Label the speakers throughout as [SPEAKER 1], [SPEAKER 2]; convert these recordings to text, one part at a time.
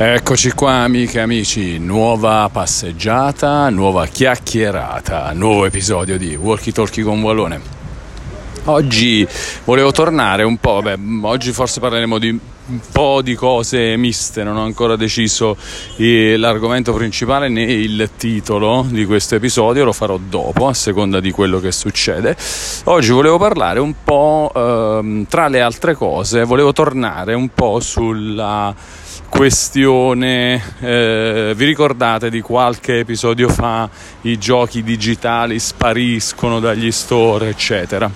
[SPEAKER 1] Eccoci qua amiche e amici, nuova passeggiata, nuova chiacchierata, nuovo episodio di Walkie Talkie con Wallone. Oggi volevo tornare un po', beh, oggi forse parleremo di un po' di cose miste, non ho ancora deciso l'argomento principale né il titolo di questo episodio, lo farò dopo a seconda di quello che succede. Oggi volevo parlare un po', ehm, tra le altre cose, volevo tornare un po' sulla questione, eh, vi ricordate di qualche episodio fa i giochi digitali spariscono dagli store, eccetera.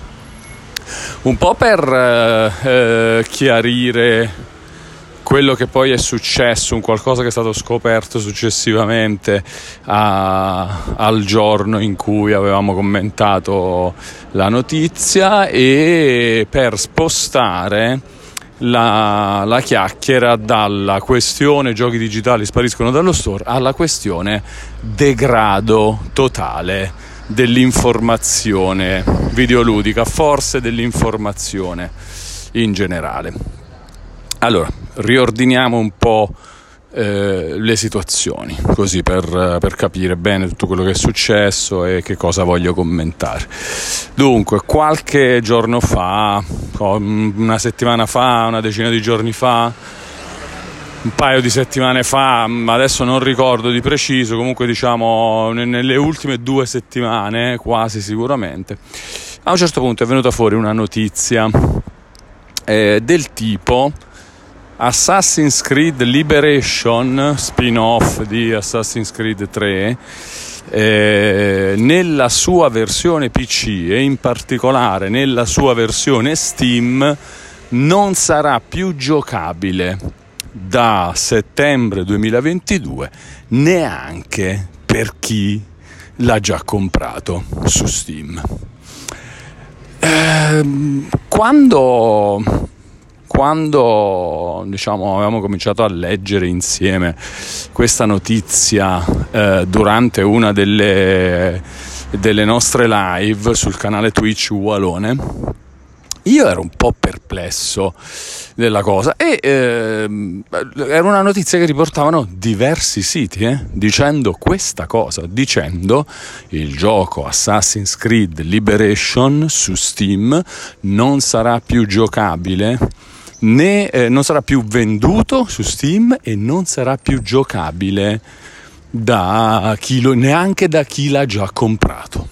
[SPEAKER 1] Un po' per eh, eh, chiarire quello che poi è successo, un qualcosa che è stato scoperto successivamente a, al giorno in cui avevamo commentato la notizia e per spostare la, la, chiacchiera dalla questione giochi digitali spariscono dallo store alla questione degrado totale dell'informazione videoludica, forse dell'informazione in generale. Allora, riordiniamo un po' eh, le situazioni, così per, per, capire bene tutto quello che è successo e che cosa voglio commentare. Dunque, qualche giorno fa, una settimana fa, una decina di giorni fa, un paio di settimane fa, adesso non ricordo di preciso, comunque diciamo nelle ultime due settimane, quasi sicuramente, a un certo punto è venuta fuori una notizia eh, del tipo Assassin's Creed Liberation, spin-off di Assassin's Creed 3, eh, nella sua versione PC e in particolare nella sua versione Steam non sarà più giocabile da settembre 2022 neanche per chi l'ha già comprato su Steam. Eh, quando quando diciamo, avevamo cominciato a leggere insieme questa notizia eh, durante una delle, delle nostre live sul canale Twitch Ualone, io ero un po' perplesso della cosa e eh, era una notizia che riportavano diversi siti eh, dicendo questa cosa, dicendo il gioco Assassin's Creed Liberation su Steam non sarà più giocabile né eh, non sarà più venduto su Steam e non sarà più giocabile da lo, neanche da chi l'ha già comprato.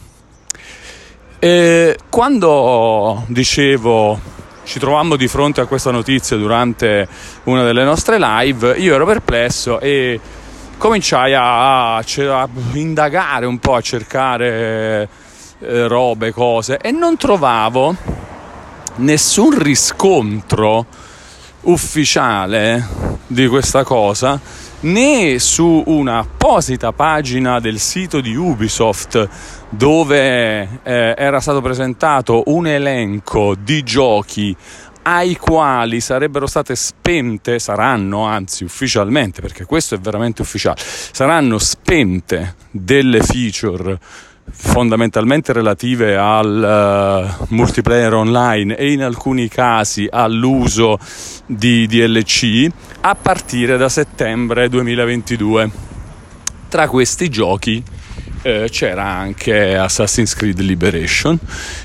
[SPEAKER 1] E quando dicevo ci trovammo di fronte a questa notizia durante una delle nostre live, io ero perplesso e cominciai a, a indagare un po', a cercare eh, robe, cose e non trovavo nessun riscontro ufficiale di questa cosa né su un'apposita pagina del sito di Ubisoft dove eh, era stato presentato un elenco di giochi ai quali sarebbero state spente, saranno anzi ufficialmente, perché questo è veramente ufficiale, saranno spente delle feature fondamentalmente relative al uh, multiplayer online e in alcuni casi all'uso di DLC a partire da settembre 2022. Tra questi giochi eh, c'era anche Assassin's Creed Liberation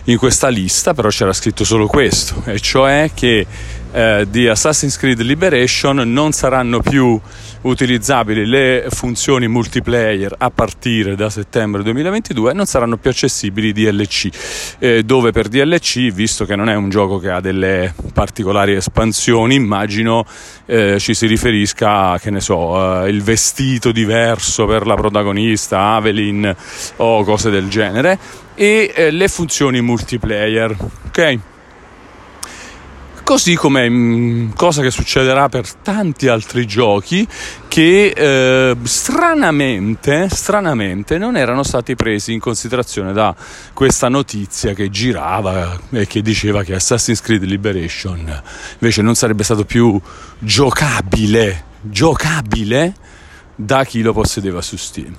[SPEAKER 1] in questa lista, però c'era scritto solo questo, e cioè che eh, di Assassin's Creed Liberation non saranno più utilizzabili le funzioni multiplayer a partire da settembre 2022 non saranno più accessibili DLC eh, dove per DLC visto che non è un gioco che ha delle particolari espansioni immagino eh, ci si riferisca che ne so eh, il vestito diverso per la protagonista Avelin o cose del genere e eh, le funzioni multiplayer. Ok così come mm, cosa che succederà per tanti altri giochi che eh, stranamente, stranamente non erano stati presi in considerazione da questa notizia che girava e che diceva che Assassin's Creed Liberation invece non sarebbe stato più giocabile, giocabile da chi lo possedeva su Steam.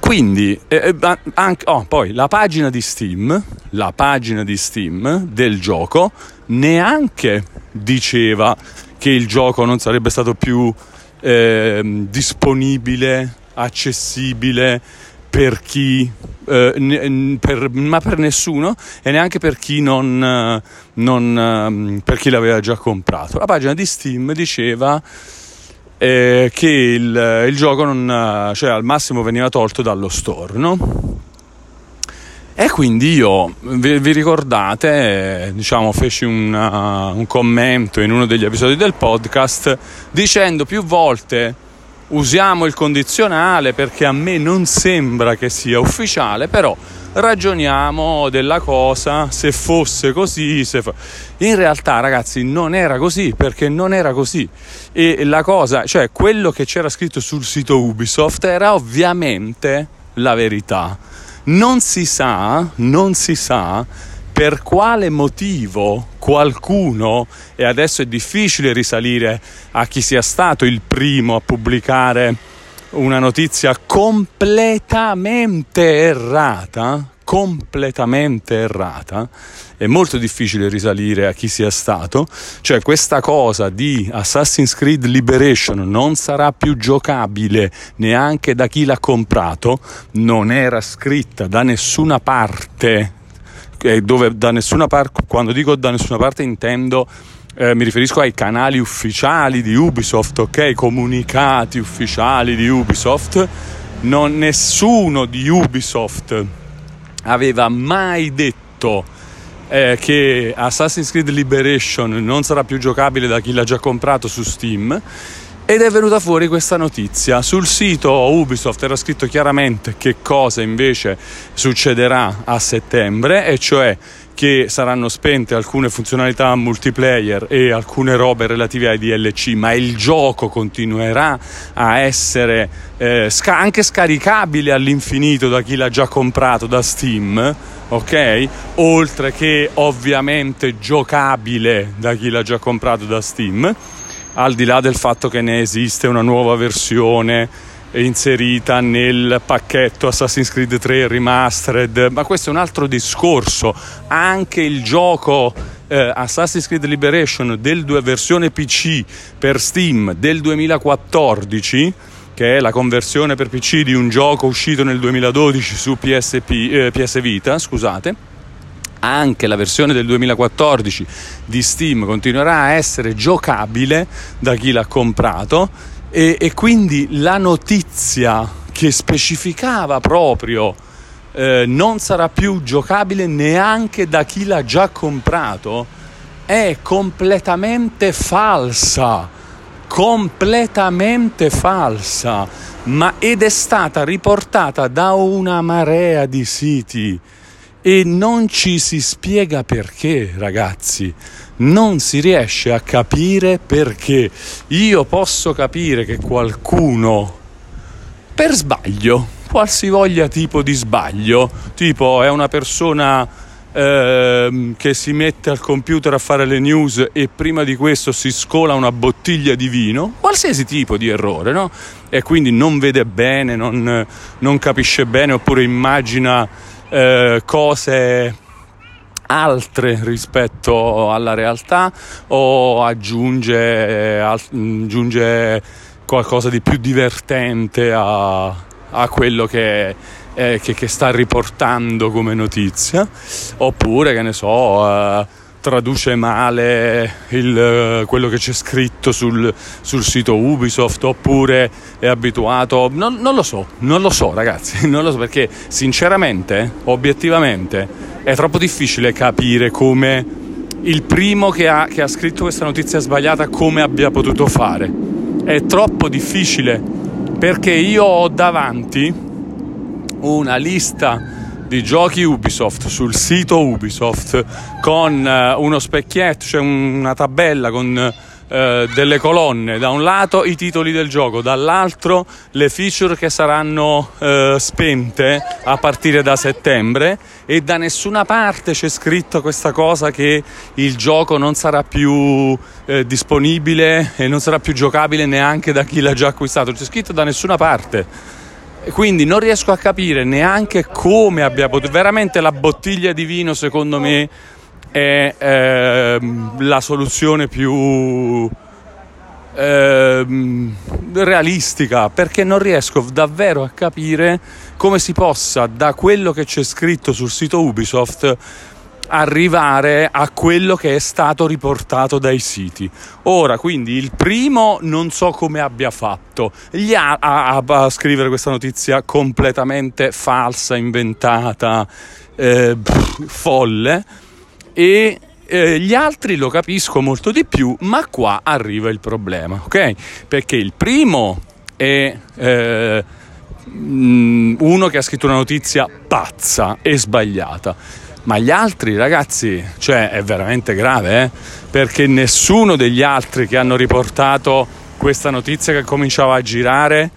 [SPEAKER 1] Quindi, eh, eh anche, oh, poi la pagina di Steam, la pagina di Steam del gioco neanche diceva che il gioco non sarebbe stato più eh, disponibile, accessibile per chi, eh, per, ma per nessuno e neanche per chi, non, non, eh, per chi l'aveva già comprato. La pagina di Steam diceva eh, che il, il, gioco non, cioè, al massimo veniva tolto dallo store, no? E quindi io, vi, vi ricordate, diciamo, feci una, un commento in uno degli episodi del podcast dicendo più volte usiamo il condizionale perché a me non sembra che sia ufficiale, però ragioniamo della cosa se fosse così. Se fa... In realtà, ragazzi, non era così perché non era così. E la cosa, cioè quello che c'era scritto sul sito Ubisoft era ovviamente la verità non si sa, non si sa per quale motivo qualcuno, e adesso è difficile risalire a chi sia stato il primo a pubblicare una notizia completamente errata, completamente errata, è molto difficile risalire a chi sia stato, cioè questa cosa di Assassin's Creed Liberation non sarà più giocabile neanche da chi l'ha comprato, non era scritta da nessuna parte, dove da nessuna parte, quando dico da nessuna parte intendo eh, mi riferisco ai canali ufficiali di Ubisoft, ok? Comunicati ufficiali di Ubisoft. Non, nessuno di Ubisoft aveva mai detto eh, che Assassin's Creed Liberation non sarà più giocabile da chi l'ha già comprato su Steam ed è venuta fuori questa notizia. Sul sito Ubisoft era scritto chiaramente che cosa invece succederà a settembre, e cioè che saranno spente alcune funzionalità multiplayer e alcune robe relative ai DLC, ma il gioco continuerà a essere eh, sca- anche scaricabile all'infinito da chi l'ha già comprato da Steam, ok? Oltre che ovviamente giocabile da chi l'ha già comprato da Steam, al di là del fatto che ne esiste una nuova versione inserita nel pacchetto Assassin's Creed 3 Remastered, ma questo è un altro discorso. Anche il gioco eh, Assassin's Creed Liberation del versione PC per Steam del 2014 che è la conversione per PC di un gioco uscito nel 2012 su PSP, eh, PS Vita, scusate. Anche la versione del 2014 di Steam continuerà a essere giocabile da chi l'ha comprato e, e quindi la notizia che specificava proprio eh, non sarà più giocabile neanche da chi l'ha già comprato è completamente falsa completamente falsa. Ma ed è stata riportata da una marea di siti e non ci si spiega perché ragazzi non si riesce a capire perché io posso capire che qualcuno per sbaglio, qualsivoglia tipo di sbaglio, tipo è una persona eh, che si mette al computer a fare le news e prima di questo si scola una bottiglia di vino, qualsiasi tipo di errore, no? E quindi non vede bene, non, non capisce bene oppure immagina eh, cose altre rispetto alla realtà o aggiunge, aggiunge qualcosa di più divertente a, a quello che, eh, che, che, sta riportando come notizia? Oppure che ne so eh, traduce male il, quello che c'è scritto sul, sul, sito Ubisoft oppure è abituato non, non lo so non lo so ragazzi non lo so perché sinceramente obiettivamente è troppo difficile capire come il primo che ha, che ha scritto questa notizia sbagliata come abbia potuto fare. È troppo difficile perché io ho davanti una lista di giochi Ubisoft sul sito Ubisoft con uh, uno specchietto, cioè una tabella con eh, delle colonne, da un lato i titoli del gioco, dall'altro le feature che saranno eh, spente a partire da settembre e da nessuna parte c'è scritto questa cosa che il gioco non sarà più eh, disponibile e non sarà più giocabile neanche da chi l'ha già acquistato, c'è scritto da nessuna parte quindi non riesco a capire neanche come abbia potuto veramente la bottiglia di vino secondo me è eh, la soluzione più ehm, realistica perché non riesco davvero a capire come si possa da quello che c'è scritto sul sito Ubisoft arrivare a quello che è stato riportato dai siti. Ora, quindi il primo non so come abbia fatto gli ha, a, a scrivere questa notizia completamente falsa, inventata, eh, folle e eh, gli altri lo capisco molto di più, ma qua arriva il problema, ok? Perché il primo è eh, mm, uno che ha scritto una notizia pazza e sbagliata. Ma gli altri ragazzi, cioè è veramente grave, eh? perché nessuno degli altri che hanno riportato questa notizia che cominciava a girare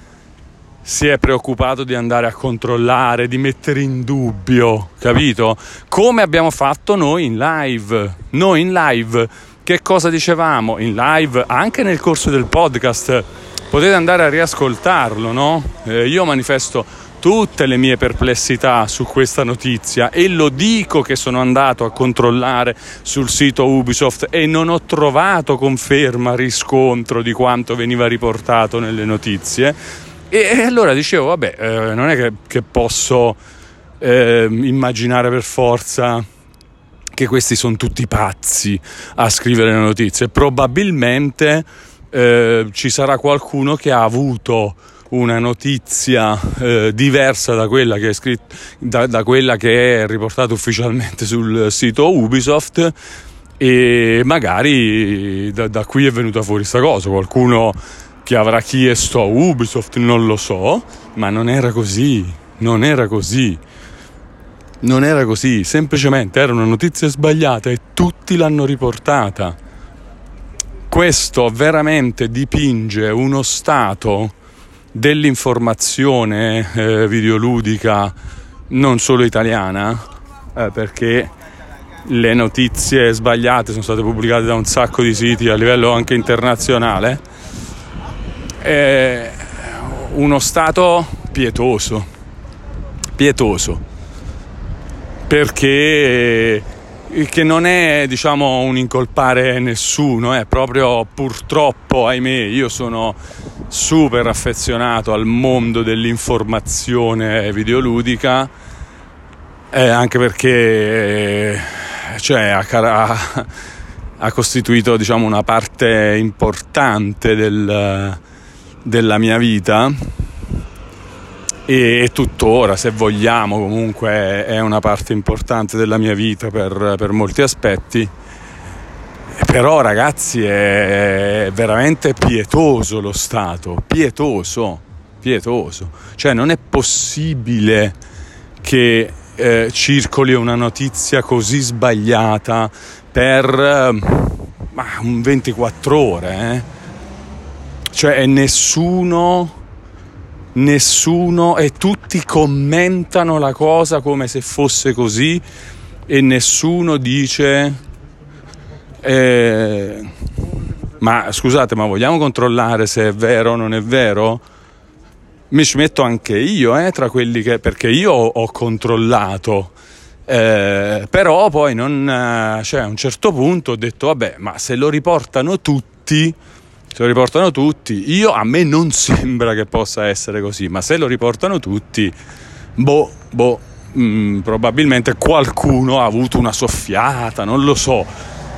[SPEAKER 1] si è preoccupato di andare a controllare, di mettere in dubbio, capito? Come abbiamo fatto noi in live. Noi in live che cosa dicevamo? In live, anche nel corso del podcast, potete andare a riascoltarlo, no? Eh, io manifesto tutte le mie perplessità su questa notizia e lo dico che sono andato a controllare sul sito Ubisoft e non ho trovato conferma, riscontro di quanto veniva riportato nelle notizie e, allora dicevo, vabbè, eh, non è che, che posso eh, immaginare per forza che questi sono tutti pazzi a scrivere le notizie. Probabilmente eh, ci sarà qualcuno che ha avuto una notizia eh, diversa da quella, che è scritto, da, da quella che è riportata ufficialmente sul sito Ubisoft e magari da, da qui è venuta fuori questa cosa. Qualcuno che avrà chiesto a Ubisoft, non lo so, ma non era così, non era così. Non era così, semplicemente era una notizia sbagliata e tutti l'hanno riportata. Questo veramente dipinge uno stato dell'informazione eh, videoludica non solo italiana, eh, perché le notizie sbagliate sono state pubblicate da un sacco di siti a livello anche internazionale. È uno stato pietoso, pietoso, perché che non è diciamo un incolpare nessuno, è proprio purtroppo, ahimè, io sono super affezionato al mondo dell'informazione videoludica, eh, anche perché cioè, ha, ha, costituito diciamo, una parte importante del, della mia vita e tuttora, se vogliamo, comunque è una parte importante della mia vita per, per molti aspetti. Però ragazzi è veramente pietoso lo Stato, pietoso, pietoso. Cioè non è possibile che eh, circoli una notizia così sbagliata per eh, 24 ore. Eh? Cioè nessuno, nessuno e tutti commentano la cosa come se fosse così e nessuno dice eh, ma scusate ma vogliamo controllare se è vero o non è vero? Mi ci metto anche io eh, tra quelli che perché io ho controllato eh, però poi non cioè a un certo punto ho detto vabbè ma se lo riportano tutti se lo riportano tutti, io a me non sembra che possa essere così, ma se lo riportano tutti, boh, boh, mh, mm, probabilmente qualcuno ha avuto una soffiata, non lo so.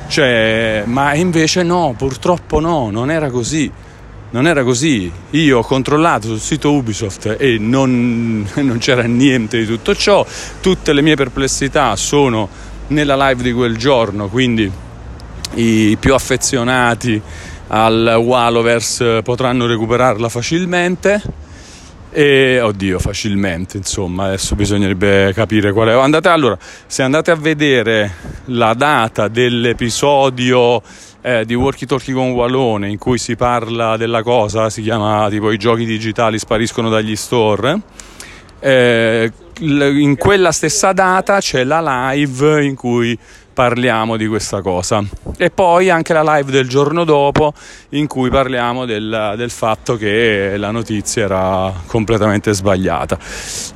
[SPEAKER 1] Cioè, ma invece no, purtroppo no, non era così. Non era così. Io ho controllato sul sito Ubisoft e non, non c'era niente di tutto ciò. Tutte le mie perplessità sono nella live di quel giorno, quindi i più affezionati al Waloverse potranno recuperarla facilmente. E oddio facilmente insomma adesso bisognerebbe capire qual è. Andate allora se andate a vedere la data dell'episodio eh, di Walkie Talkie con Walone in cui si parla della cosa si chiama tipo i giochi digitali spariscono dagli store eh, in quella stessa data c'è la live in cui parliamo di questa cosa. E poi anche la live del giorno dopo in cui parliamo del, del fatto che la notizia era completamente sbagliata.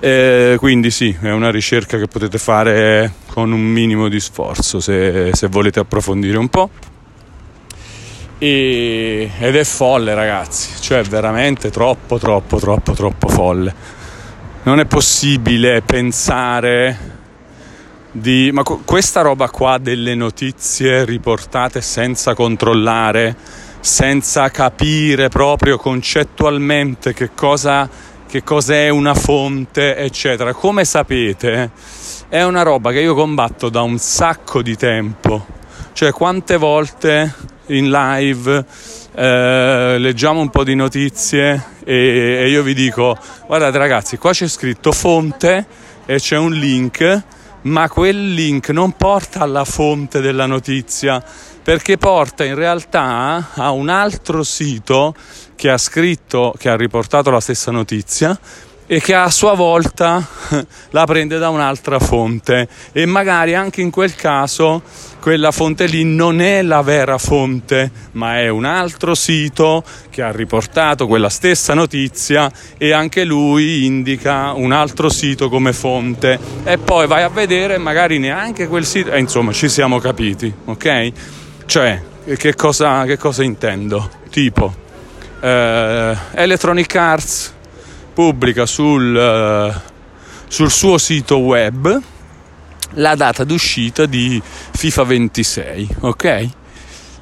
[SPEAKER 1] E quindi sì, è una ricerca che potete fare con un minimo di sforzo se, se volete approfondire un po'. E, ed è folle ragazzi, cioè veramente troppo troppo troppo troppo folle. Non è possibile pensare di... Ma questa roba qua delle notizie riportate senza controllare, senza capire proprio concettualmente che cosa, che cos'è una fonte, eccetera. Come sapete, è una roba che io combatto da un sacco di tempo. Cioè, quante volte in live eh, leggiamo un po' di notizie e, e io vi dico, guardate ragazzi, qua c'è scritto fonte e c'è un link ma quel link non porta alla fonte della notizia perché porta in realtà a un altro sito che ha scritto, che ha riportato la stessa notizia e che a sua volta la prende da un'altra fonte. E magari anche in quel caso quella fonte lì non è la vera fonte ma è un altro sito che ha riportato quella stessa notizia e anche lui indica un altro sito come fonte. E poi vai a vedere magari neanche quel sito e insomma ci siamo capiti ok? Cioè che cosa, che cosa intendo? Tipo eh, Electronic Arts pubblica sul, uh, sul suo sito web la data d'uscita di FIFA 26, ok?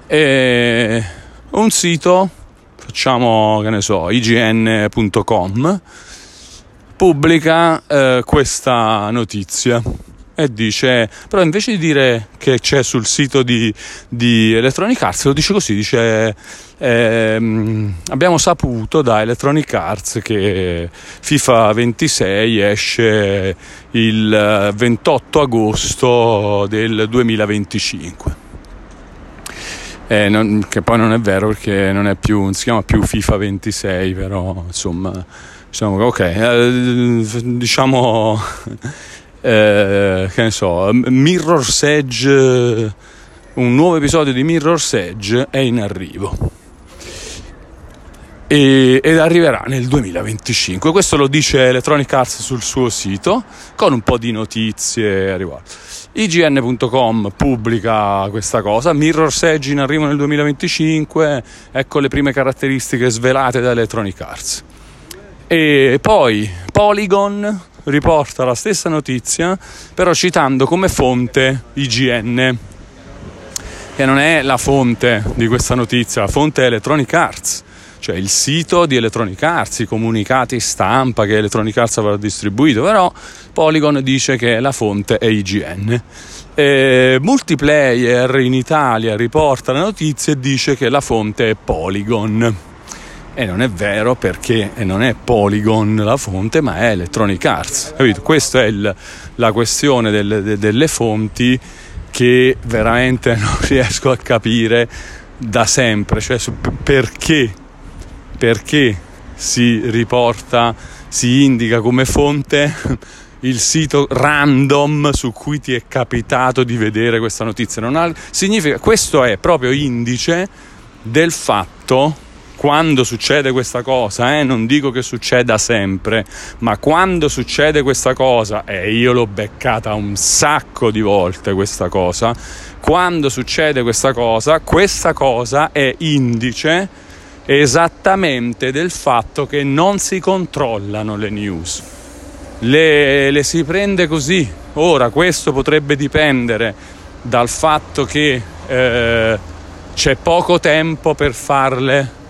[SPEAKER 1] E un sito, facciamo che ne so, ign.com, pubblica eh, questa notizia e dice però invece di dire che c'è sul sito di, di Electronic Arts lo dice così dice ehm, abbiamo saputo da Electronic Arts che FIFA 26 esce il 28 agosto del 2025 eh, non, che poi non è vero perché non, è più, non si chiama più FIFA 26 però insomma diciamo, ok eh, diciamo eh, che ne so, Mirror's Edge, un nuovo episodio di Mirror's Edge è in arrivo. Ed arriverà nel 2025. Questo lo dice Electronic Arts sul suo sito con un po' di notizie a riguardo. IGN.com pubblica questa cosa, Mirror's Edge in arrivo nel 2025, ecco le prime caratteristiche svelate da Electronic Arts. E poi Polygon riporta la stessa notizia, però citando come fonte IGN, che non è la fonte di questa notizia, la fonte è Electronic Arts, cioè il sito di Electronic Arts, i comunicati stampa che Electronic Arts avrà distribuito, però Polygon dice che la fonte è IGN. E Multiplayer in Italia riporta la notizia e dice che la fonte è Polygon. E non è vero perché non è Polygon la fonte, ma è Electronic Arts. Capito? Questa è il, la questione delle, de, delle fonti che veramente non riesco a capire da sempre, cioè perché, perché si riporta, si indica come fonte il sito random su cui ti è capitato di vedere questa notizia. Non ha, significa, questo è proprio indice del fatto quando succede questa cosa, eh, non dico che succeda sempre, ma quando succede questa cosa, e io l'ho beccata un sacco di volte questa cosa, quando succede questa cosa, questa cosa è indice esattamente del fatto che non si controllano le news. Le, le si prende così. Ora, questo potrebbe dipendere dal fatto che eh, c'è poco tempo per farle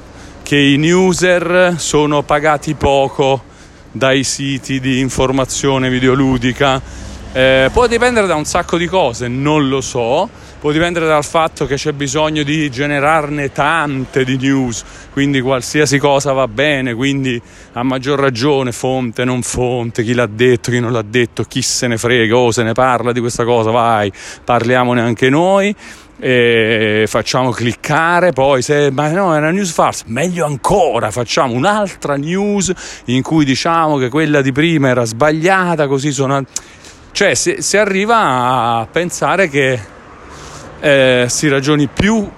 [SPEAKER 1] che i user sono pagati poco dai siti di informazione videoludica. Eh, può dipendere da un sacco di cose, non lo so. Può dipendere dal fatto che c'è bisogno di generarne tante di news, quindi qualsiasi cosa va bene, quindi a maggior ragione fonte, non fonte, chi l'ha detto, chi non l'ha detto, chi se ne frega, o oh, se ne parla di questa cosa, vai, parliamone anche noi e facciamo cliccare poi se ma no è una news falsa meglio ancora facciamo un'altra news in cui diciamo che quella di prima era sbagliata così sono cioè si, si arriva a pensare che eh, si ragioni più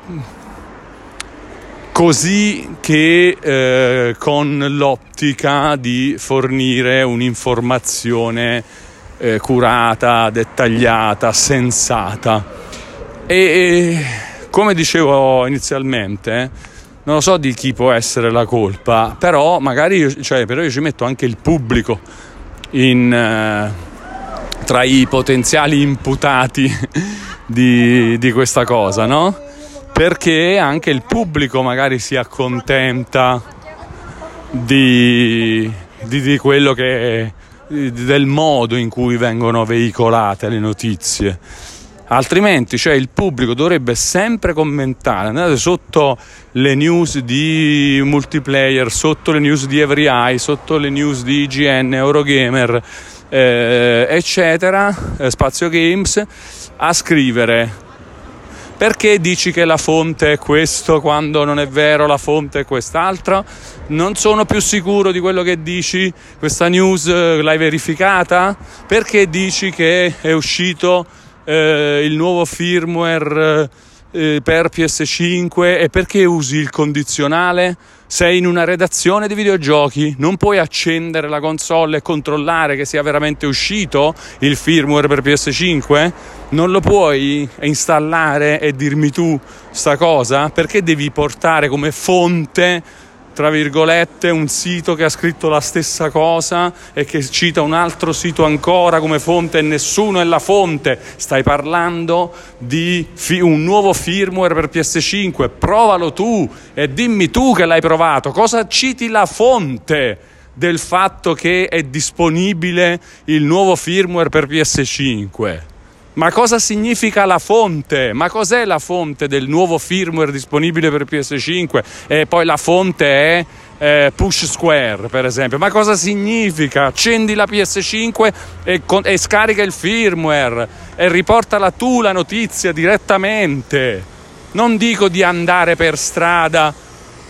[SPEAKER 1] così che eh, con l'ottica di fornire un'informazione eh, curata, dettagliata, sensata e come dicevo inizialmente, non lo so di chi può essere la colpa, però magari io, cioè, però io ci metto anche il pubblico in, eh, tra i potenziali imputati di, di questa cosa, no? Perché anche il pubblico magari si accontenta di, di, di quello che del modo in cui vengono veicolate le notizie altrimenti cioè, il pubblico dovrebbe sempre commentare andate sotto le news di multiplayer sotto le news di Every Eye sotto le news di IGN Eurogamer eh, eccetera eh, Spazio Games a scrivere perché dici che la fonte è questo quando non è vero la fonte è quest'altra? Non sono più sicuro di quello che dici, questa news eh, l'hai verificata? Perché dici che è uscito eh, il nuovo firmware eh, per PS5 e perché usi il condizionale? Sei in una redazione di videogiochi, non puoi accendere la console e controllare che sia veramente uscito il firmware per PS5? Non lo puoi installare e dirmi tu sta cosa? Perché devi portare come fonte tra virgolette, un sito che ha scritto la stessa cosa e che cita un altro sito ancora come fonte e nessuno è la fonte. Stai parlando di fi- un nuovo firmware per PS5, provalo tu e dimmi tu che l'hai provato. Cosa citi la fonte? del fatto che è disponibile il nuovo firmware per PS5. Ma cosa significa la fonte? Ma cos'è la fonte del nuovo firmware disponibile per PS5? E poi la fonte è eh, Push Square, per esempio. Ma cosa significa? Accendi la PS5 e, con- e scarica il firmware e riportala tu la notizia direttamente. Non dico di andare per strada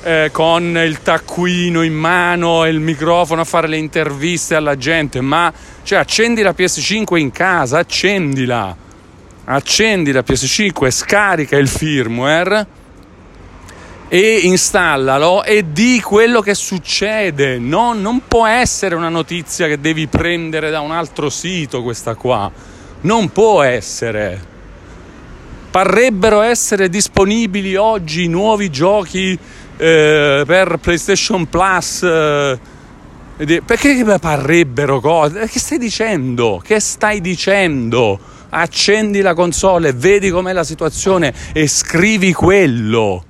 [SPEAKER 1] eh, con il taccuino in mano e il microfono a fare le interviste alla gente, ma cioè accendi la PS5 in casa, accendila, accendi la PS5, scarica il firmware e installalo e di quello che succede. No, non può essere una notizia che devi prendere da un altro sito questa qua. Non può essere. Parrebbero essere disponibili oggi nuovi giochi eh, per PlayStation Plus. Eh, perché parrebbero cose? Che stai dicendo? Che stai dicendo? Accendi la console, vedi com'è la situazione e scrivi quello.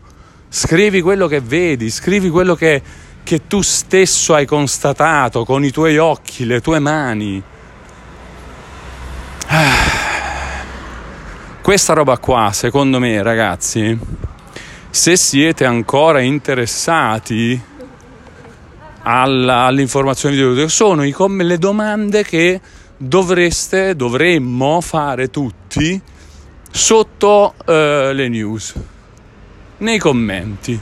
[SPEAKER 1] Scrivi quello che vedi, scrivi quello che, che tu stesso hai constatato con i tuoi occhi, le tue mani. Questa roba qua, secondo me, ragazzi, se siete ancora interessati alla, all'informazione videoludica, sono i, le domande che dovreste, dovremmo fare tutti sotto eh, le news, nei commenti.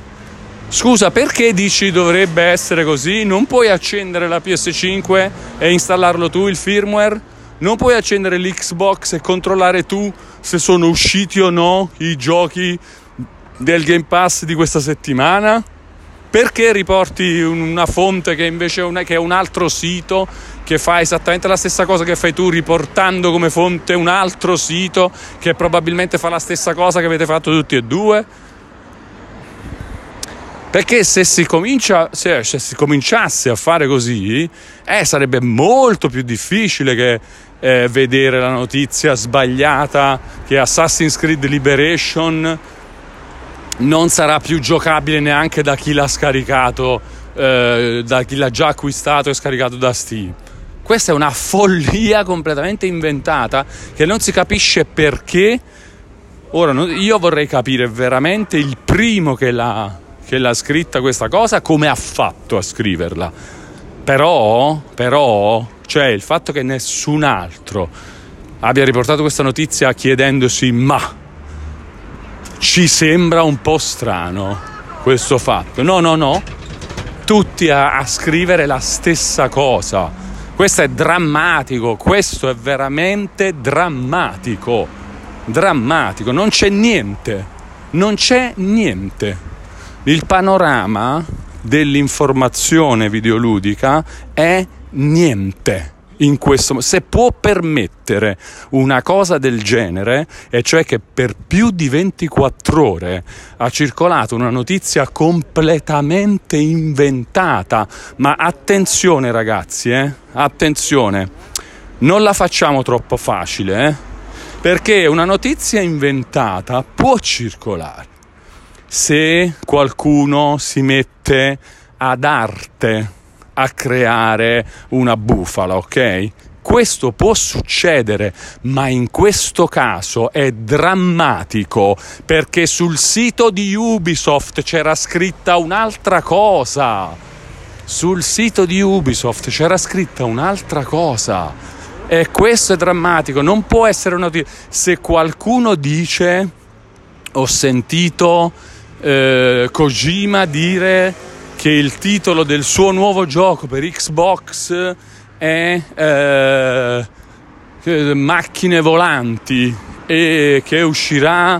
[SPEAKER 1] Scusa, perché dici dovrebbe essere così? Non puoi accendere la PS5 e installarlo tu il firmware? Non puoi accendere l'Xbox e controllare tu se sono usciti o no i giochi del Game Pass di questa settimana? Perché riporti una fonte che invece è un, che è un altro sito che fa esattamente la stessa cosa che fai tu, riportando come fonte un altro sito che probabilmente fa la stessa cosa che avete fatto tutti e due? Perché se si, comincia, se, se si cominciasse a fare così, eh, sarebbe molto più difficile che eh, vedere la notizia sbagliata che Assassin's Creed Liberation non sarà più giocabile neanche da chi l'ha scaricato, eh, da chi l'ha già acquistato e scaricato da Steam. Questa è una follia completamente inventata che non si capisce perché. Ora, io vorrei capire veramente il primo che l'ha, che l'ha scritta questa cosa, come ha fatto a scriverla. Però, però, cioè il fatto che nessun altro abbia riportato questa notizia chiedendosi ma ci sembra un po' strano questo fatto. No, no, no, tutti a, a scrivere la stessa cosa. Questo è drammatico, questo è veramente drammatico. Drammatico, non c'è niente, non c'è niente. Il panorama dell'informazione videoludica è niente, in questo se può permettere una cosa del genere e cioè che per più di 24 ore ha circolato una notizia completamente inventata ma attenzione ragazzi eh? attenzione non la facciamo troppo facile eh? perché una notizia inventata può circolare se qualcuno si mette ad arte a creare una bufala, ok? Questo può succedere, ma in questo caso è drammatico perché sul sito di Ubisoft c'era scritta un'altra cosa. Sul sito di Ubisoft c'era scritta un'altra cosa. E questo è drammatico, non può essere una. Se qualcuno dice ho sentito eh, Kojima dire che il titolo del suo nuovo gioco per Xbox è eh, Macchine volanti e che uscirà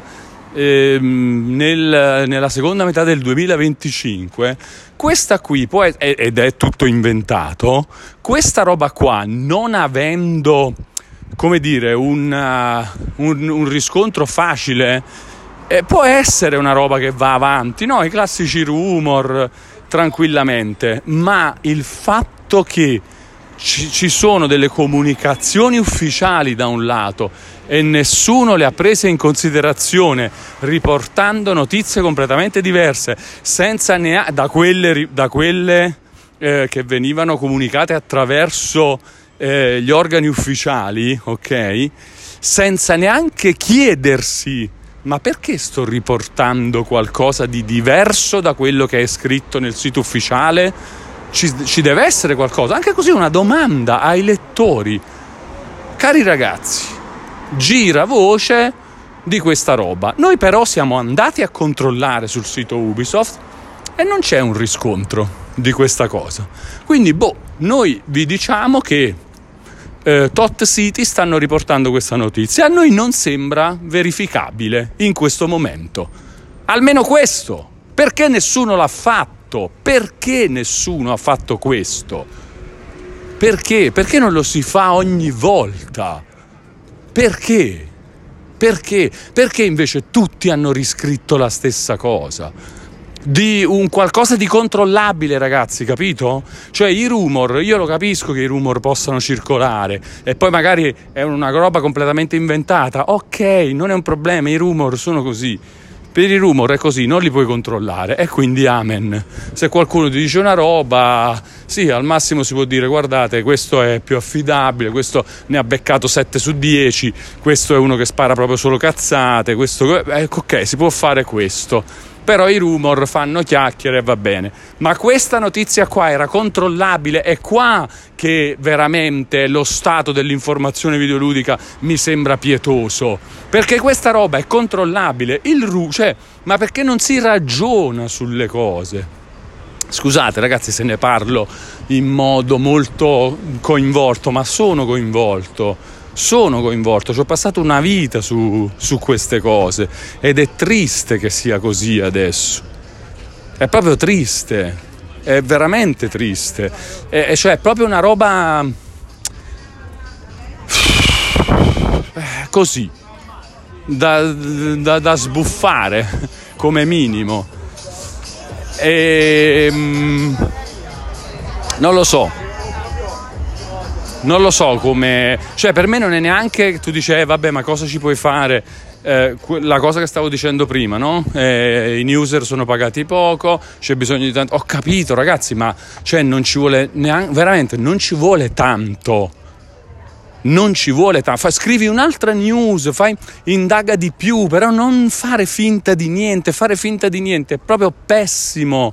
[SPEAKER 1] eh, nel, nella seconda metà del 2025. Questa qui essere, ed è tutto inventato, questa roba qua non avendo come dire un, un, un riscontro facile eh, può essere una roba che va avanti, no? I classici rumor tranquillamente, ma il fatto che ci, ci sono delle comunicazioni ufficiali da un lato e nessuno le ha prese in considerazione, riportando notizie completamente diverse, senza neanche da quelle, da quelle eh, che venivano comunicate attraverso eh, gli organi ufficiali, ok? Senza neanche chiedersi ma perché sto riportando qualcosa di diverso da quello che è scritto nel sito ufficiale? Ci, ci, deve essere qualcosa, anche così una domanda ai lettori. Cari ragazzi, gira voce di questa roba. Noi però siamo andati a controllare sul sito Ubisoft e non c'è un riscontro di questa cosa. Quindi, boh, noi vi diciamo che eh, Tot City stanno riportando questa notizia. A noi non sembra verificabile in questo momento. Almeno questo. Perché nessuno l'ha fatto? Perché nessuno ha fatto questo? Perché? Perché non lo si fa ogni volta? Perché? Perché? Perché invece tutti hanno riscritto la stessa cosa? Di un qualcosa di controllabile, ragazzi, capito? Cioè i rumor, io lo capisco che i rumor possano circolare e poi magari è una roba completamente inventata. Ok, non è un problema, i rumor sono così. Per i rumor è così, non li puoi controllare e quindi amen. Se qualcuno ti dice una roba, sì, al massimo si può dire guardate, questo è più affidabile, questo ne ha beccato 7 su 10, questo è uno che spara proprio solo cazzate, questo... Eh, ok, si può fare questo però i rumor fanno chiacchiere e va bene. Ma questa notizia qua era controllabile, è qua che veramente lo stato dell'informazione videoludica mi sembra pietoso, perché questa roba è controllabile, il ru- cioè, ma perché non si ragiona sulle cose? Scusate ragazzi se ne parlo in modo molto coinvolto, ma sono coinvolto sono coinvolto, ci ho passato una vita su, su queste cose ed è triste che sia così adesso. È proprio triste, è veramente triste. È, cioè, è proprio una roba eh, così, da, da, da sbuffare come minimo. E, ehm, non lo so, non lo so come... Cioè per me non è neanche... Tu dici, eh, vabbè, ma cosa ci puoi fare? Eh, la cosa che stavo dicendo prima, no? Eh, I user sono pagati poco, c'è bisogno di tanto... Ho capito, ragazzi, ma cioè non ci vuole neanche... Veramente, non ci vuole tanto non ci vuole tanto. Scrivi un'altra news, fai, indaga di più, però non fare finta di niente. Fare finta di niente è proprio pessimo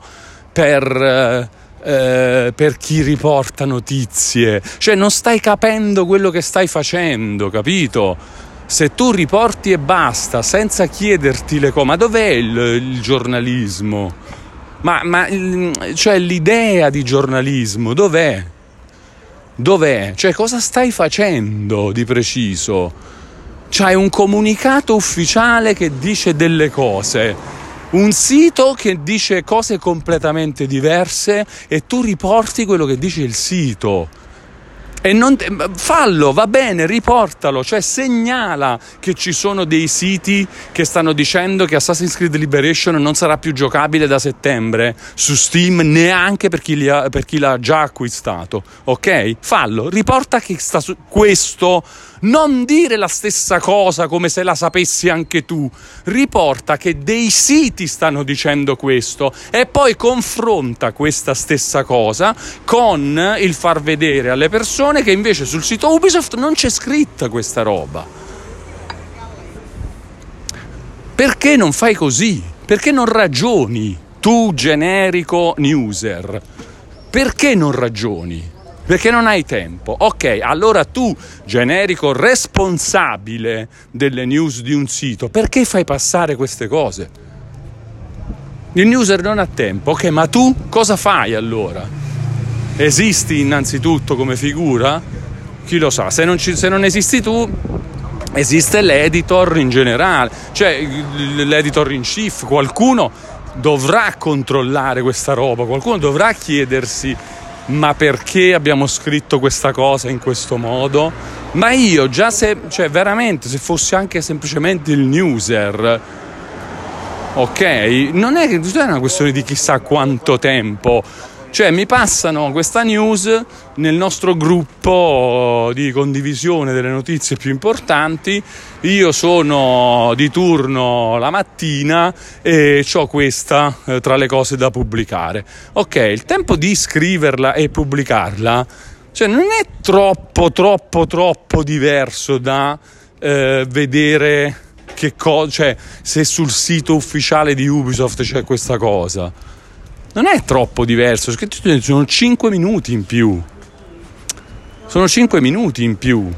[SPEAKER 1] per, eh, eh, per chi riporta notizie. Cioè non stai capendo quello che stai facendo, capito? Se tu riporti e basta, senza chiederti le cose, ma dov'è il, il giornalismo? Ma, ma cioè l'idea di giornalismo dov'è? Dov'è? Cioè cosa stai facendo di preciso? C'hai un comunicato ufficiale che dice delle cose un sito che dice cose completamente diverse e tu riporti quello che dice il sito. E non, fallo, va bene, riportalo, cioè segnala che ci sono dei siti che stanno dicendo che Assassin's Creed Liberation non sarà più giocabile da settembre su Steam neanche per chi, ha, per chi l'ha già acquistato, ok? Fallo, riporta che sta su questo non dire la stessa cosa come se la sapessi anche tu. Riporta che dei siti stanno dicendo questo e poi confronta questa stessa cosa con il far vedere alle persone che invece sul sito Ubisoft non c'è scritta questa roba. Perché non fai così? Perché non ragioni tu generico newser? Perché non ragioni? Perché non hai tempo. Ok, allora tu, generico responsabile delle news di un sito, perché fai passare queste cose? Il user non ha tempo, ok, ma tu cosa fai allora? Esisti innanzitutto come figura? Chi lo sa, se non, ci, se non esisti tu, esiste l'editor in generale, cioè l'editor in chief, qualcuno dovrà controllare questa roba, qualcuno dovrà chiedersi ma perché abbiamo scritto questa cosa in questo modo? Ma io già se, cioè veramente, se fossi anche semplicemente il newser, ok? Non è, non è una questione di chissà quanto tempo cioè mi passano questa news nel nostro gruppo di condivisione delle notizie più importanti, io sono di turno la mattina e ho questa eh, tra le cose da pubblicare. Ok, il tempo di scriverla e pubblicarla cioè, non è troppo, troppo, troppo diverso da eh, vedere che cosa, cioè se sul sito ufficiale di Ubisoft c'è questa cosa non è troppo diverso, sono 5 minuti in più. Sono 5 minuti in più.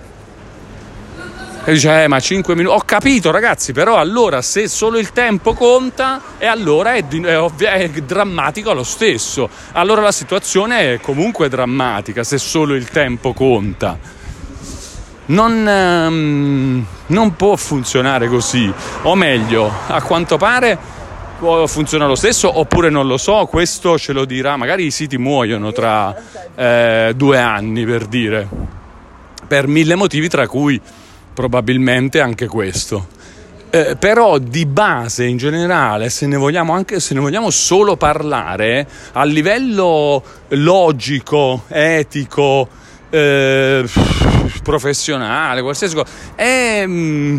[SPEAKER 1] E dice, eh, ma 5 minuti. Ho capito, ragazzi, però allora se solo il tempo conta, e allora è, è, ovvio, è drammatico lo stesso. Allora la situazione è comunque drammatica se solo il tempo conta. Non, um, non può funzionare così. O meglio, a quanto pare funziona lo stesso oppure non lo so, questo ce lo dirà, magari i siti muoiono tra eh, due anni per dire, per mille motivi tra cui probabilmente anche questo. Eh, però di base in generale, se ne vogliamo anche se ne vogliamo solo parlare a livello logico, etico, eh, professionale, qualsiasi cosa, è, mm,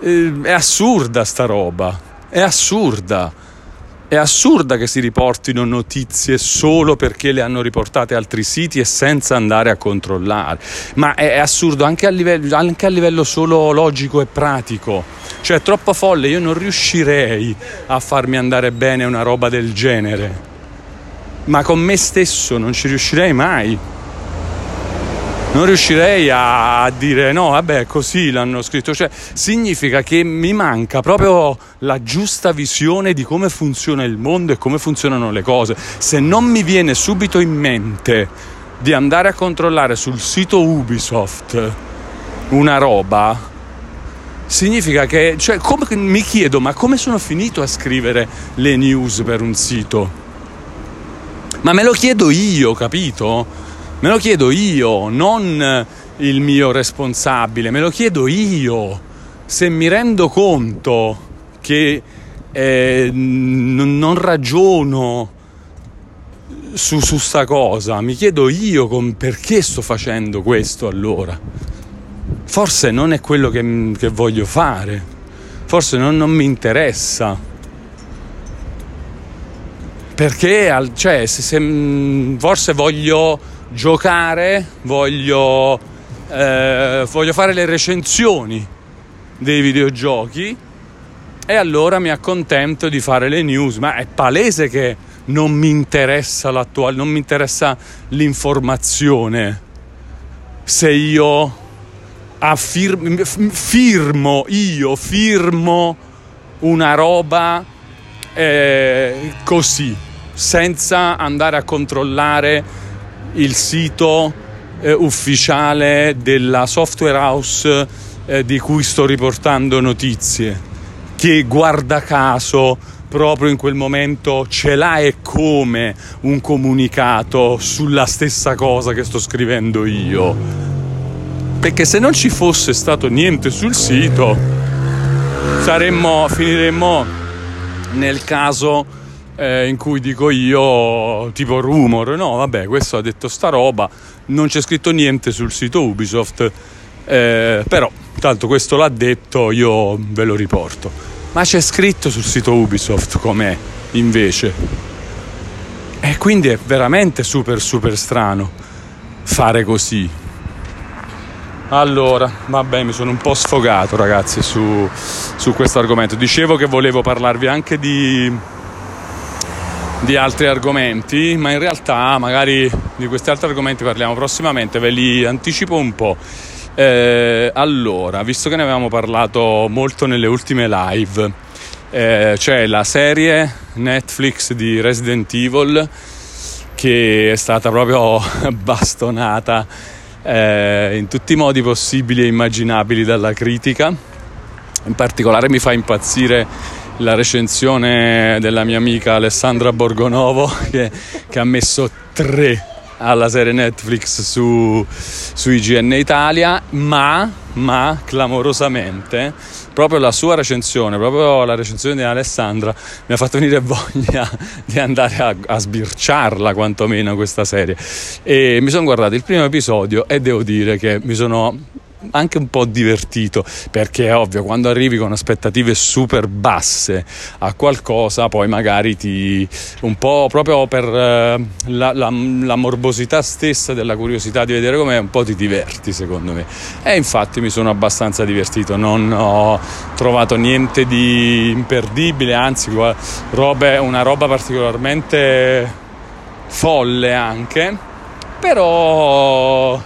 [SPEAKER 1] eh, è assurda sta roba è assurda. È assurda che si riportino notizie solo perché le hanno riportate altri siti e senza andare a controllare. Ma è, assurdo anche a, livello, anche a livello solo logico e pratico. Cioè, è troppo folle, io non riuscirei a farmi andare bene una roba del genere. Ma con me stesso non ci riuscirei mai non riuscirei a dire no, vabbè, così l'hanno scritto. Cioè, significa che mi manca proprio la giusta visione di come funziona il mondo e come funzionano le cose. Se non mi viene subito in mente di andare a controllare sul sito Ubisoft una roba, significa che, cioè, come, mi chiedo, ma come sono finito a scrivere le news per un sito? Ma me lo chiedo io, capito? Me lo chiedo io, non il mio responsabile, me lo chiedo io. Se mi rendo conto che eh, n- non ragiono su, su sta cosa, mi chiedo io con, perché sto facendo questo allora. Forse non è quello che, che voglio fare, forse non, non mi interessa perché cioè, se, se, forse voglio giocare, voglio, eh, voglio fare le recensioni dei videogiochi e allora mi accontento di fare le news, ma è palese che non mi interessa l'attuale, non mi interessa l'informazione. Se io affirmo, firmo, io firmo una roba eh, così, senza andare a controllare il sito eh, ufficiale della software house eh, di cui sto riportando notizie, che guarda caso proprio in quel momento ce l'ha e come un comunicato sulla stessa cosa che sto scrivendo io. Perché se non ci fosse stato niente sul sito, saremmo, finiremmo nel caso eh, in cui dico io tipo rumor, no vabbè questo ha detto sta roba, non c'è scritto niente sul sito Ubisoft, eh, però tanto questo l'ha detto, io ve lo riporto. Ma c'è scritto sul sito Ubisoft com'è invece. E quindi è veramente super super strano fare così. Allora, vabbè, mi sono un po' sfogato ragazzi su, su questo argomento. Dicevo che volevo parlarvi anche di, di altri argomenti, ma in realtà magari di questi altri argomenti parliamo prossimamente, ve li anticipo un po'. Eh, allora, visto che ne avevamo parlato molto nelle ultime live, eh, c'è la serie Netflix di Resident Evil che è stata proprio bastonata eh, in tutti i modi possibili e immaginabili dalla critica. In particolare mi fa impazzire la recensione della mia amica Alessandra Borgonovo che, che ha messo tre alla serie Netflix su, su IGN Italia, ma, ma clamorosamente proprio la sua recensione, proprio la recensione di Alessandra mi ha fatto venire voglia di andare a, a sbirciarla quantomeno questa serie. E mi sono guardato il primo episodio e devo dire che mi sono anche un po' divertito perché è ovvio quando arrivi con aspettative super basse a qualcosa poi magari ti un po' proprio per eh, la, la, la, morbosità stessa della curiosità di vedere com'è un po' ti diverti secondo me. E infatti mi sono abbastanza divertito non ho trovato niente di imperdibile anzi robe, una roba particolarmente folle anche però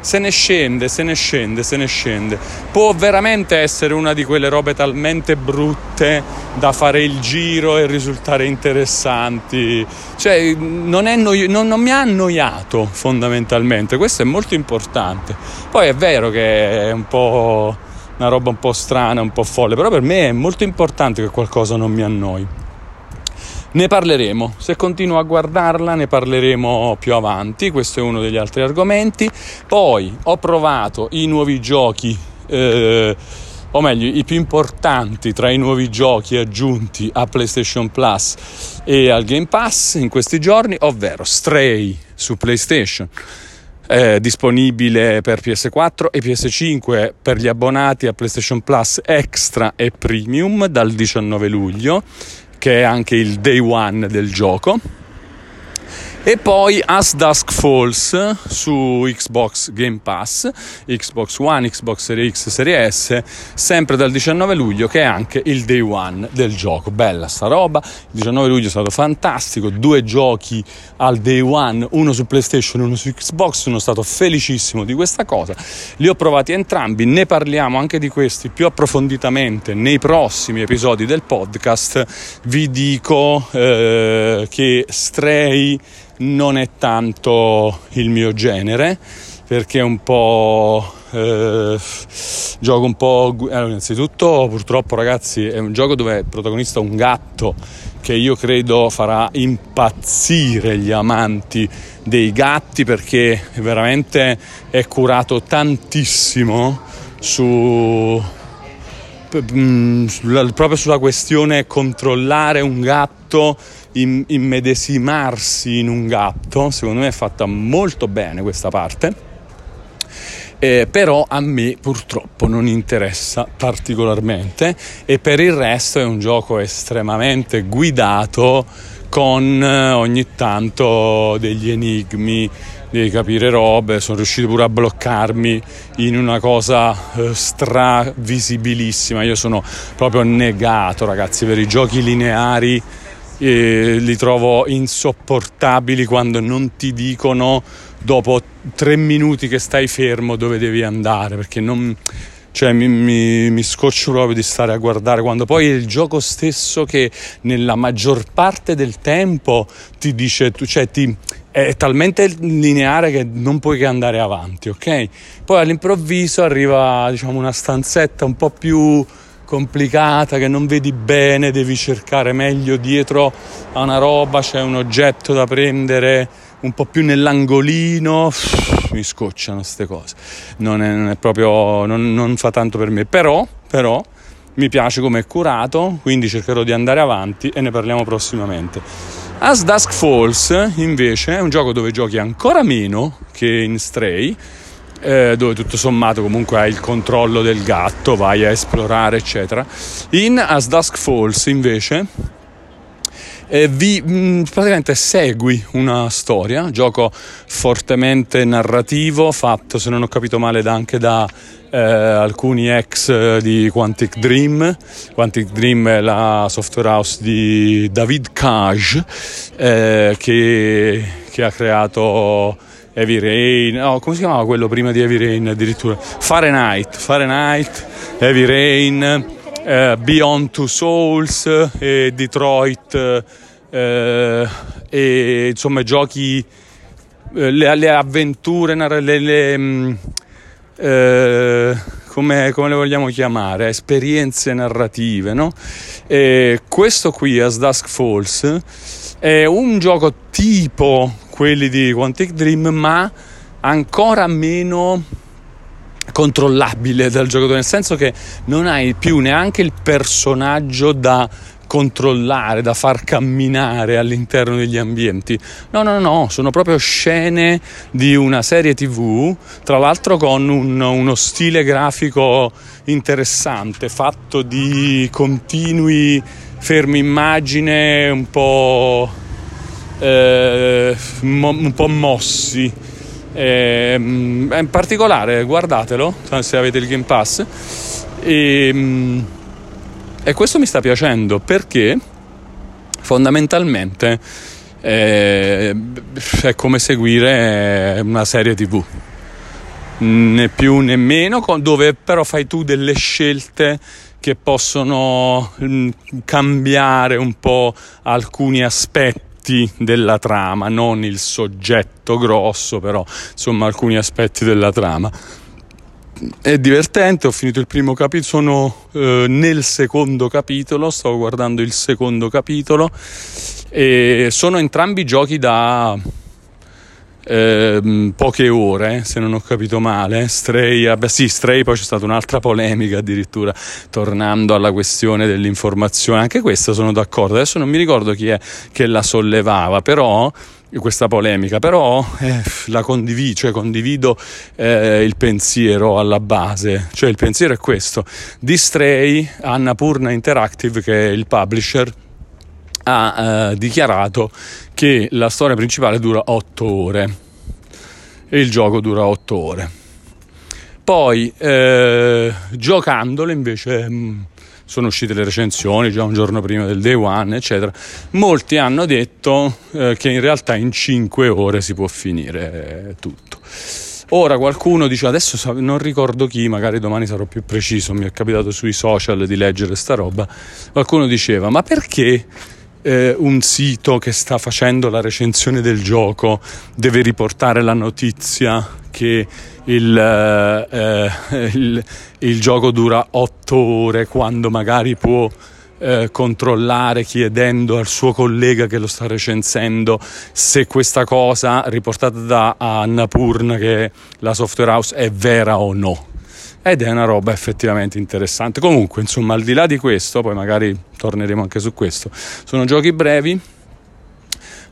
[SPEAKER 1] se ne scende, se ne scende, se ne scende. Può veramente essere una di quelle robe talmente brutte da fare il giro e risultare interessanti. Cioè, non, noi- non, non mi ha annoiato fondamentalmente, questo è molto importante. Poi è vero che è un po' una roba un po' strana, un po' folle, però per me è molto importante che qualcosa non mi annoi. Ne parleremo, se continuo a guardarla ne parleremo più avanti, questo è uno degli altri argomenti. Poi ho provato i nuovi giochi, eh, o meglio i più importanti tra i nuovi giochi aggiunti a PlayStation Plus e al Game Pass in questi giorni, ovvero Stray su PlayStation. Eh, disponibile per PS4 e PS5 per gli abbonati a PlayStation Plus Extra e Premium dal 19 luglio che è anche il day one del gioco e poi As Dusk Falls su Xbox Game Pass, Xbox One, Xbox Series X, Series S, sempre dal 19 luglio che è anche il day one del gioco. Bella sta roba, il 19 luglio è stato fantastico, due giochi al day one, uno su PlayStation, uno su Xbox, sono stato felicissimo di questa cosa. Li ho provati entrambi, ne parliamo anche di questi più approfonditamente nei prossimi episodi del podcast. Vi dico eh, che Stray non è tanto il mio genere perché è un po' eh, gioco un po' allora, innanzitutto purtroppo ragazzi è un gioco dove il protagonista è un gatto che io credo farà impazzire gli amanti dei gatti perché veramente è curato tantissimo su mm, proprio sulla questione controllare un gatto immedesimarsi in un gatto, secondo me è fatta molto bene questa parte. Eh, però a me purtroppo non interessa particolarmente e per il resto è un gioco estremamente guidato con eh, ogni tanto degli enigmi, devi capire robe, sono riuscito pure a bloccarmi in una cosa eh, stravisibilissima, io sono proprio negato ragazzi per i giochi lineari eh, li trovo insopportabili quando non ti dicono dopo tre minuti che stai fermo dove devi andare perché non cioè mi, mi, mi, scoccio proprio di stare a guardare quando poi è il gioco stesso che nella maggior parte del tempo ti dice cioè ti, è talmente lineare che non puoi che andare avanti ok? Poi all'improvviso arriva diciamo una stanzetta un po' più complicata che non vedi bene, devi cercare meglio dietro a una roba, c'è un oggetto da prendere un po' più nell'angolino, mi scocciano queste cose, non è, non è proprio, non, non, fa tanto per me, però, però mi piace come è curato, quindi cercherò di andare avanti e ne parliamo prossimamente. As Dusk Falls invece è un gioco dove giochi ancora meno che in Stray, eh, dove tutto sommato comunque hai il controllo del gatto, vai a esplorare eccetera. In As Dusk Falls invece eh, vi mh, mm, praticamente segui una storia, gioco fortemente narrativo, fatto se non ho capito male anche da eh, alcuni ex eh, di Quantic Dream. Quantic Dream è la software house di David Cage eh, che, che, ha creato Heavy Rain, no, come si chiamava quello prima di Heavy Rain addirittura? Fahrenheit, Fahrenheit, Heavy Rain eh, Beyond Two Souls e Detroit eh, e insomma giochi eh, le, le, avventure le, le mm, eh, come, come, le vogliamo chiamare esperienze narrative no? questo qui As Dusk Falls è un gioco tipo quelli di Quantic Dream ma ancora meno controllabile dal giocatore, nel senso che non hai più neanche il personaggio da controllare, da far camminare all'interno degli ambienti. No, no, no, sono proprio scene di una serie tv, tra l'altro con un, uno stile grafico interessante, fatto di continui fermi immagine un po', eh, mo, un po' mossi. E, ehm, in particolare, guardatelo se avete il Game Pass. E, ehm, e questo mi sta piacendo perché fondamentalmente è, è come seguire una serie tv né più né meno, dove però fai tu delle scelte che possono mm, cambiare un po' alcuni aspetti aspetti della trama, non il soggetto grosso, però insomma alcuni aspetti della trama. È divertente, ho finito il primo capitolo, sono eh, nel secondo capitolo, sto guardando il secondo capitolo e sono entrambi giochi da eh, poche ore, se non ho capito male. Stray, vabbè, sì, Stray, poi c'è stata un'altra polemica addirittura, tornando alla questione dell'informazione. Anche questa sono d'accordo. Adesso non mi ricordo chi è che la sollevava, però questa polemica, però eh, la condivido, cioè condivido eh, il pensiero alla base, cioè il pensiero è questo, di Stray, Annapurna Interactive che è il publisher ha eh, dichiarato che la storia principale dura 8 ore e il gioco dura 8 ore. Poi eh, giocandolo invece mh, mm, sono uscite le recensioni già un giorno prima del day one, eccetera. Molti hanno detto eh, che in realtà in 5 ore si può finire tutto. Ora qualcuno dice, adesso non ricordo chi, magari domani sarò più preciso, mi è capitato sui social di leggere sta roba, qualcuno diceva, ma perché eh, un sito che sta facendo la recensione del gioco deve riportare la notizia che il, eh, eh il, il gioco dura otto ore quando magari può eh, controllare chiedendo al suo collega che lo sta recensendo se questa cosa riportata da Annapurna che è la software house è vera o no ed è una roba effettivamente interessante. Comunque, insomma, al di là di questo, poi magari torneremo anche su questo, sono giochi brevi,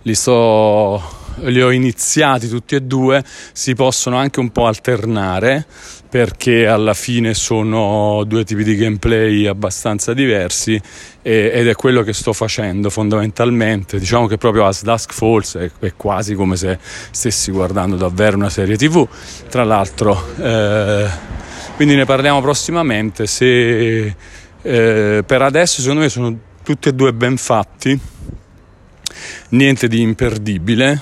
[SPEAKER 1] li, sto, li ho iniziati tutti e due, si possono anche un po' alternare perché alla fine sono due tipi di gameplay abbastanza diversi e, ed è quello che sto facendo fondamentalmente. Diciamo che proprio As Dusk Falls è, è quasi come se stessi guardando davvero una serie tv. Tra l'altro... Eh, quindi ne parliamo prossimamente. Se, eh, per adesso secondo me sono tutti e due ben fatti, niente di imperdibile.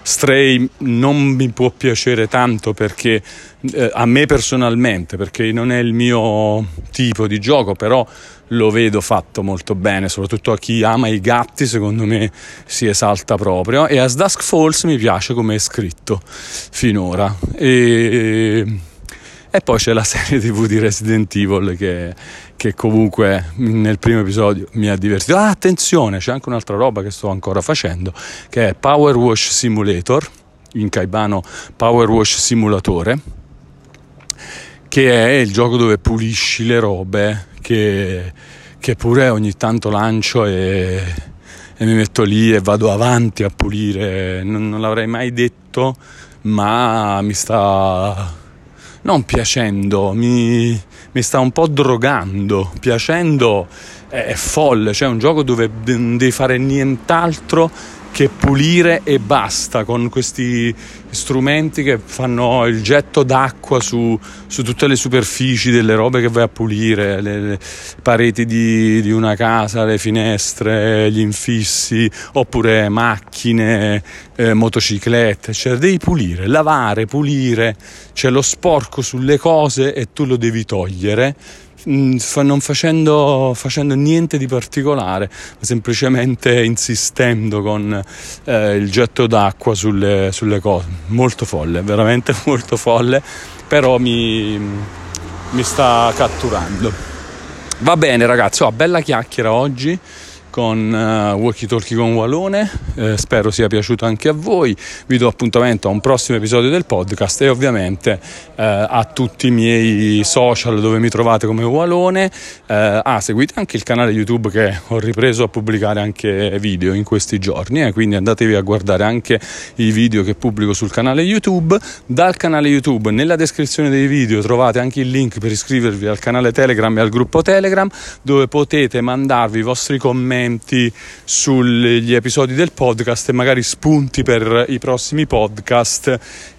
[SPEAKER 1] Stray non mi può piacere tanto perché eh, a me personalmente, perché non è il mio tipo di gioco, però lo vedo fatto molto bene, soprattutto a chi ama i gatti, secondo me si esalta proprio. E a Dusk Falls mi piace come è scritto finora. E E poi c'è la serie TV di Resident Evil che, che comunque nel primo episodio mi ha divertito. Ah, attenzione, c'è anche un'altra roba che sto ancora facendo, che è Power Wash Simulator, in Caibano Power Wash Simulatore, che è il gioco dove pulisci le robe che, che pure ogni tanto lancio e, e, mi metto lì e vado avanti a pulire. Non, non l'avrei mai detto, ma mi sta non piacendo, mi, mi sta un po' drogando. Piacendo è, è folle, cioè è un gioco dove non devi fare nient'altro che pulire e basta con questi strumenti che fanno il getto d'acqua su, su tutte le superfici delle robe che vai a pulire, le, le pareti di, di, una casa, le finestre, gli infissi, oppure macchine, eh, motociclette, cioè devi pulire, lavare, pulire, c'è lo sporco sulle cose e tu lo devi togliere non facendo, facendo, niente di particolare, ma semplicemente insistendo con eh, il getto d'acqua sulle, sulle, cose. Molto folle, veramente molto folle, però mi, mi sta catturando. Va bene ragazzi, oh, bella chiacchiera oggi con uh, Walkie Talkie con Walone, eh, spero sia piaciuto anche a voi, vi do appuntamento a un prossimo episodio del podcast e ovviamente eh, a tutti i miei social dove mi trovate come Walone, eh, ah seguite anche il canale YouTube che ho ripreso a pubblicare anche video in questi giorni, eh, quindi andatevi a guardare anche i video che pubblico sul canale YouTube, dal canale YouTube nella descrizione dei video trovate anche il link per iscrivervi al canale Telegram e al gruppo Telegram dove potete mandarvi i vostri commenti commenti sugli episodi del podcast e magari spunti per i prossimi podcast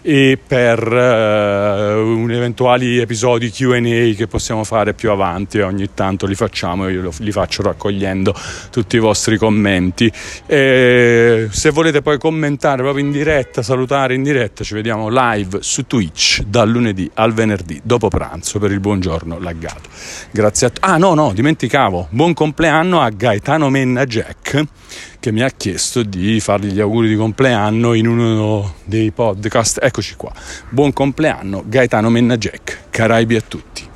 [SPEAKER 1] e per uh, eventuali episodi QA che possiamo fare più avanti. Ogni tanto li facciamo io li faccio raccogliendo tutti i vostri commenti. E se volete poi commentare proprio in diretta, salutare in diretta, ci vediamo live su Twitch dal lunedì al venerdì dopo pranzo per il buongiorno laggato. Grazie a tutti. Ah, no, no, dimenticavo. Buon compleanno a Gaetano Menna Jack che mi ha chiesto di fargli gli auguri di compleanno in uno dei podcast. Eccoci qua. Buon compleanno Gaetano Menna Jack. Caraibi a tutti.